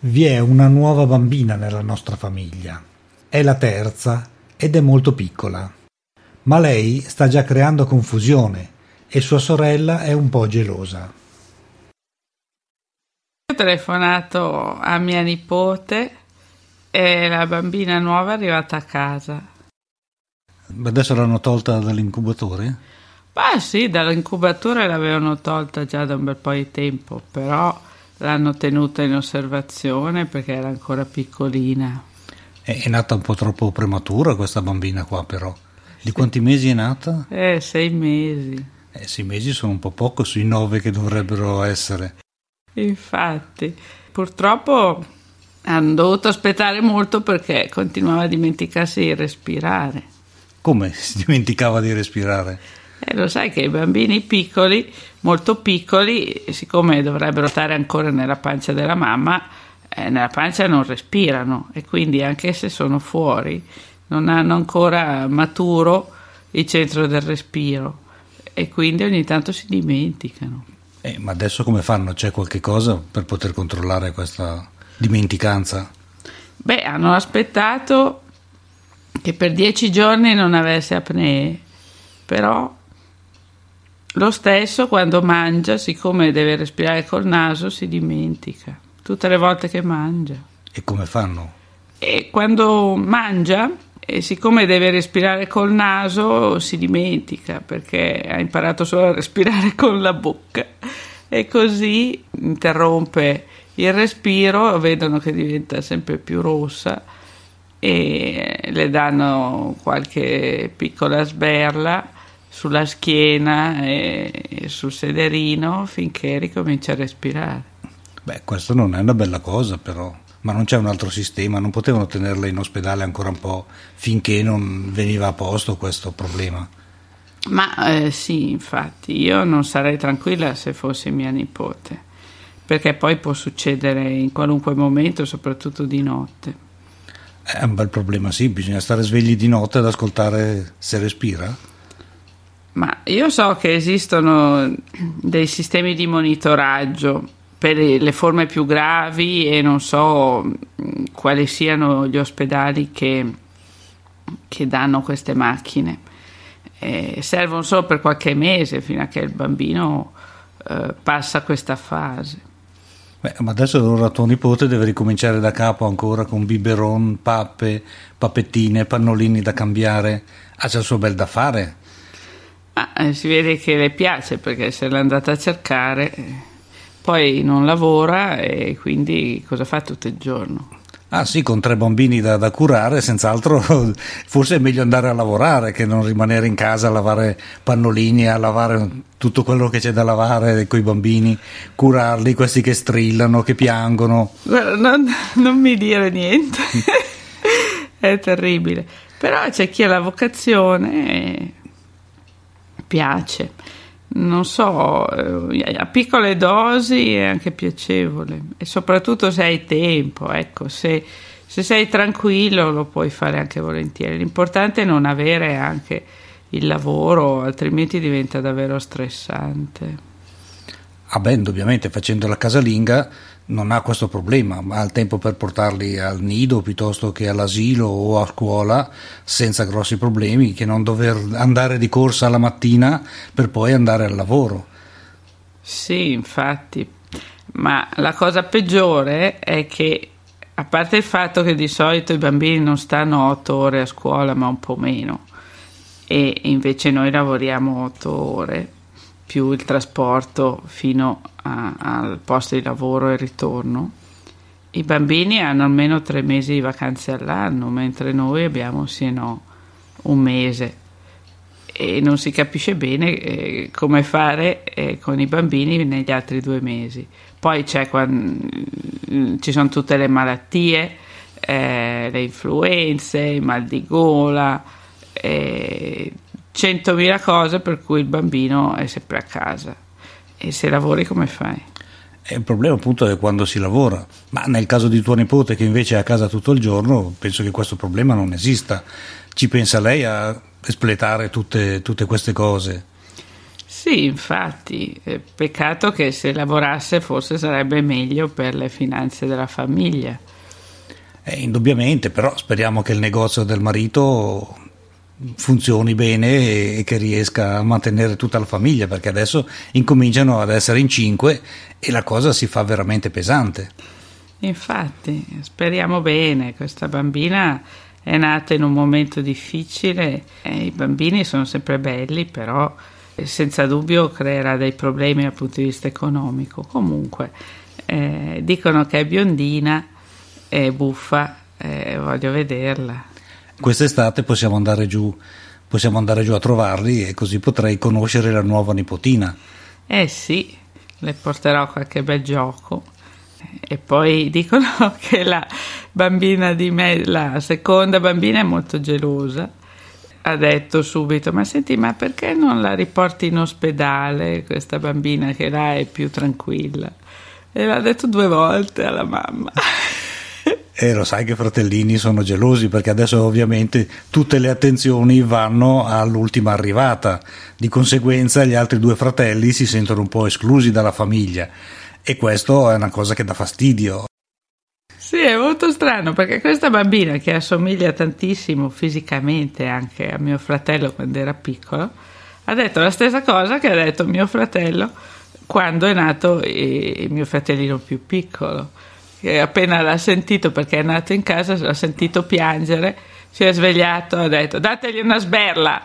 Vi è una nuova bambina nella nostra famiglia. È la terza ed è molto piccola. Ma lei sta già creando confusione e sua sorella è un po' gelosa. Ho telefonato a mia nipote e la bambina nuova è arrivata a casa. Adesso l'hanno tolta dall'incubatore? Beh sì, dall'incubatore l'avevano tolta già da un bel po' di tempo, però l'hanno tenuta in osservazione perché era ancora piccolina. È, è nata un po' troppo prematura questa bambina qua però. Di quanti mesi è nata? Eh, sei mesi. Eh, sei mesi sono un po' poco sui nove che dovrebbero essere. Infatti, purtroppo hanno dovuto aspettare molto perché continuava a dimenticarsi di respirare. Come si dimenticava di respirare? Eh, lo sai che i bambini piccoli, molto piccoli, siccome dovrebbero stare ancora nella pancia della mamma, eh, nella pancia non respirano e quindi anche se sono fuori non hanno ancora maturo il centro del respiro e quindi ogni tanto si dimenticano. Eh, ma adesso come fanno? C'è qualche cosa per poter controllare questa dimenticanza? Beh, hanno aspettato che per dieci giorni non avesse apnee, però lo stesso quando mangia, siccome deve respirare col naso, si dimentica tutte le volte che mangia. E come fanno? E quando mangia, e siccome deve respirare col naso, si dimentica perché ha imparato solo a respirare con la bocca e così interrompe il respiro, vedono che diventa sempre più rossa e le danno qualche piccola sberla sulla schiena e sul sederino finché ricomincia a respirare. Beh, questo non è una bella cosa però, ma non c'è un altro sistema, non potevano tenerla in ospedale ancora un po' finché non veniva a posto questo problema. Ma eh, sì, infatti, io non sarei tranquilla se fosse mia nipote, perché poi può succedere in qualunque momento, soprattutto di notte. È un bel problema, sì, bisogna stare svegli di notte ad ascoltare se respira. Ma io so che esistono dei sistemi di monitoraggio per le forme più gravi e non so mm, quali siano gli ospedali che, che danno queste macchine. Eh, servono solo per qualche mese fino a che il bambino eh, passa questa fase. Beh, ma adesso allora tuo nipote deve ricominciare da capo ancora con biberon, pappe, pappettine, pannolini da cambiare. Ha già il suo bel da fare. Ma eh, si vede che le piace perché se l'è andata a cercare, eh, poi non lavora e quindi cosa fa tutto il giorno? Ah sì, con tre bambini da, da, curare, senz'altro forse è meglio andare a lavorare che non rimanere in casa a lavare pannolini, a lavare tutto quello che c'è da lavare con i bambini, curarli, questi che strillano, che piangono. Guarda, non, non mi dire niente, è terribile. Però c'è chi ha la vocazione e piace non so, eh, a piccole dosi è anche piacevole e soprattutto se hai tempo, ecco, se, se, sei tranquillo lo puoi fare anche volentieri. L'importante è non avere anche il lavoro, altrimenti diventa davvero stressante. Ah beh, ovviamente facendo la casalinga non ha questo problema, ma ha il tempo per portarli al nido piuttosto che all'asilo o a scuola senza grossi problemi, che non dover andare di corsa la mattina per poi andare al lavoro. Sì, infatti, ma la cosa peggiore è che a parte il fatto che di solito i bambini non stanno otto ore a scuola, ma un po' meno, e invece noi lavoriamo otto ore più il trasporto fino a, al posto di lavoro e ritorno. I bambini hanno almeno tre mesi di vacanze all'anno, mentre noi abbiamo sì e no un mese e non si capisce bene eh, come fare eh, con i bambini negli altri due mesi. Poi quando, ci sono tutte le malattie, eh, le influenze, il mal di gola, eh, 100.000 cose per cui il bambino è sempre a casa e se lavori come fai? E il problema appunto è quando si lavora, ma nel caso di tuo nipote che invece è a casa tutto il giorno, penso che questo problema non esista. Ci pensa lei a espletare tutte, tutte queste cose? Sì, infatti, eh, peccato che se lavorasse forse sarebbe meglio per le finanze della famiglia. Eh, indubbiamente, però speriamo che il negozio del marito funzioni bene e che riesca a mantenere tutta la famiglia perché adesso incominciano ad essere in cinque e la cosa si fa veramente pesante. Infatti, speriamo bene, questa bambina è nata in un momento difficile e i bambini sono sempre belli, però senza dubbio creerà dei problemi dal punto di vista economico. Comunque, eh, dicono che è biondina e buffa, eh, voglio vederla quest'estate possiamo andare giù possiamo andare giù a trovarli e così potrei conoscere la nuova nipotina. Eh sì, le porterò qualche bel gioco. E poi dicono che la bambina di me, la seconda bambina è molto gelosa. Ha detto subito: Ma senti, ma perché non la riporti in ospedale questa bambina che là è più tranquilla? E l'ha detto due volte alla mamma. E lo sai che i fratellini sono gelosi perché adesso ovviamente tutte le attenzioni vanno all'ultima arrivata, di conseguenza gli altri due fratelli si sentono un po' esclusi dalla famiglia. E questo è una cosa che dà fastidio. Sì, è molto strano perché questa bambina che assomiglia tantissimo fisicamente anche a mio fratello quando era piccolo, ha detto la stessa cosa che ha detto mio fratello quando è nato il mio fratellino più piccolo che appena l'ha sentito perché è nato in casa, l'ha sentito piangere, si è svegliato e ha detto dategli una sberla.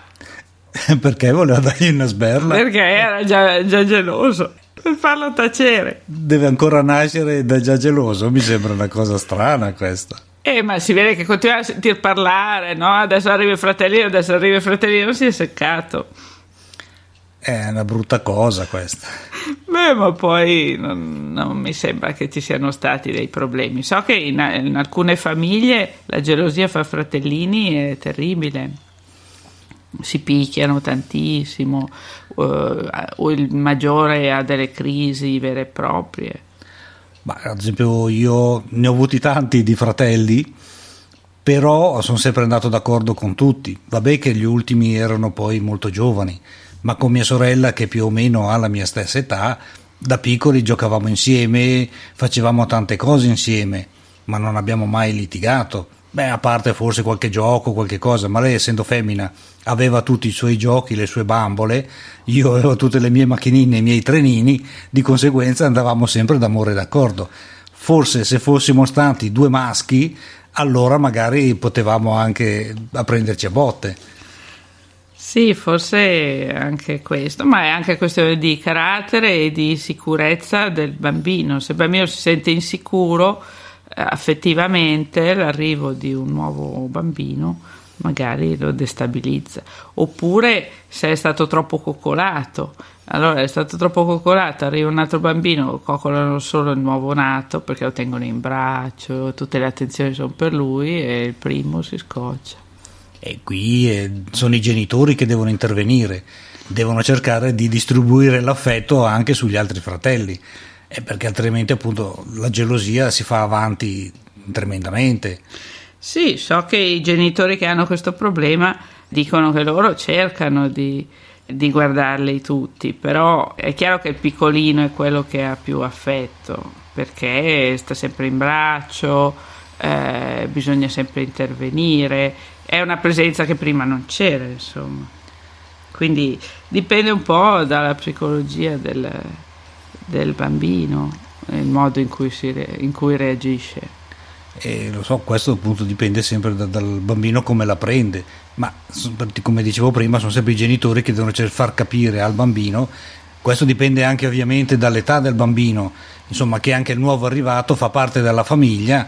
perché voleva dargli una sberla? Perché era già, già geloso per farlo tacere. Deve ancora nascere ed è già geloso, mi sembra una cosa strana questa. Eh, ma si vede che continua a sentir parlare, no? Adesso arriva il fratellino, adesso arriva il fratellino, si è seccato. È una brutta cosa questa. Beh, ma poi non, non, mi sembra che ci siano stati dei problemi. So che in, in alcune famiglie la gelosia fra fratellini è terribile. Si picchiano tantissimo, uh, o il maggiore ha delle crisi vere e proprie. Ma, ad esempio, io ne ho avuti tanti di fratelli però sono sempre andato d'accordo con tutti. Vabbè che gli ultimi erano poi molto giovani, ma con mia sorella che più o meno ha la mia stessa età, da piccoli giocavamo insieme, facevamo tante cose insieme, ma non abbiamo mai litigato. Beh, a parte forse qualche gioco, qualche cosa, ma lei essendo femmina aveva tutti i suoi giochi, le sue bambole, io avevo tutte le mie macchinine, i miei trenini, di conseguenza andavamo sempre d'amore d'accordo. Forse se fossimo stati due maschi, allora magari potevamo anche prenderci a botte. Sì, forse anche questo, ma è anche questione di carattere e di sicurezza del bambino. Se il bambino si sente insicuro eh, affettivamente, l'arrivo di un nuovo bambino magari lo destabilizza. Oppure se è stato troppo coccolato, allora è stato troppo coccolato, arriva un altro bambino, coccolano solo il nuovo nato perché lo tengono in braccio, tutte le attenzioni sono per lui e il primo si scoccia. E qui eh, sono i genitori che devono intervenire, devono cercare di distribuire l'affetto anche sugli altri fratelli, eh, perché altrimenti appunto la gelosia si fa avanti tremendamente. Sì, so che i genitori che hanno questo problema dicono che loro cercano di, di guardarli tutti, però è chiaro che il piccolino è quello che ha più affetto, perché sta sempre in braccio, eh, bisogna sempre intervenire è una presenza che prima non c'era, insomma. Quindi dipende un po' dalla psicologia del, del bambino, il modo in cui, si, in cui reagisce. E lo so, questo appunto dipende sempre da, dal bambino come la prende, ma come dicevo prima sono sempre i genitori che devono far capire al bambino, questo dipende anche ovviamente dall'età del bambino, insomma che anche il nuovo arrivato fa parte della famiglia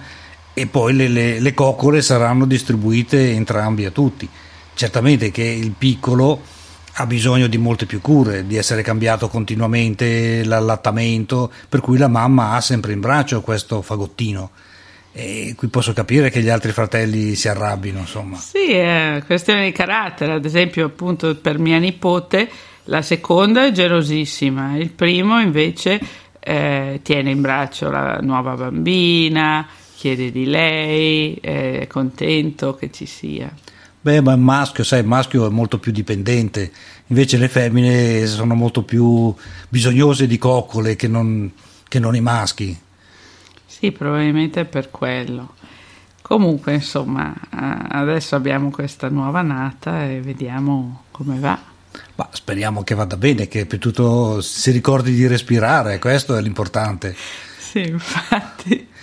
e poi le, le, le coccole saranno distribuite entrambi a tutti. Certamente che il piccolo ha bisogno di molte più cure, di essere cambiato continuamente l'allattamento, per cui la mamma ha sempre in braccio questo fagottino. E qui posso capire che gli altri fratelli si arrabbino, insomma. Sì, è questione di carattere, ad esempio, appunto per mia nipote, la seconda è gelosissima, il primo invece eh, tiene in braccio la nuova bambina, chiede di lei, è contento che ci sia. Beh, ma il maschio, sai, il maschio è molto più dipendente, invece le femmine sono molto più bisognose di coccole che non, che non i maschi. Sì, probabilmente per quello. Comunque, insomma, adesso abbiamo questa nuova nata e vediamo come va. Ma speriamo che vada bene, che per tutto si ricordi di respirare, questo è l'importante. Sì, infatti.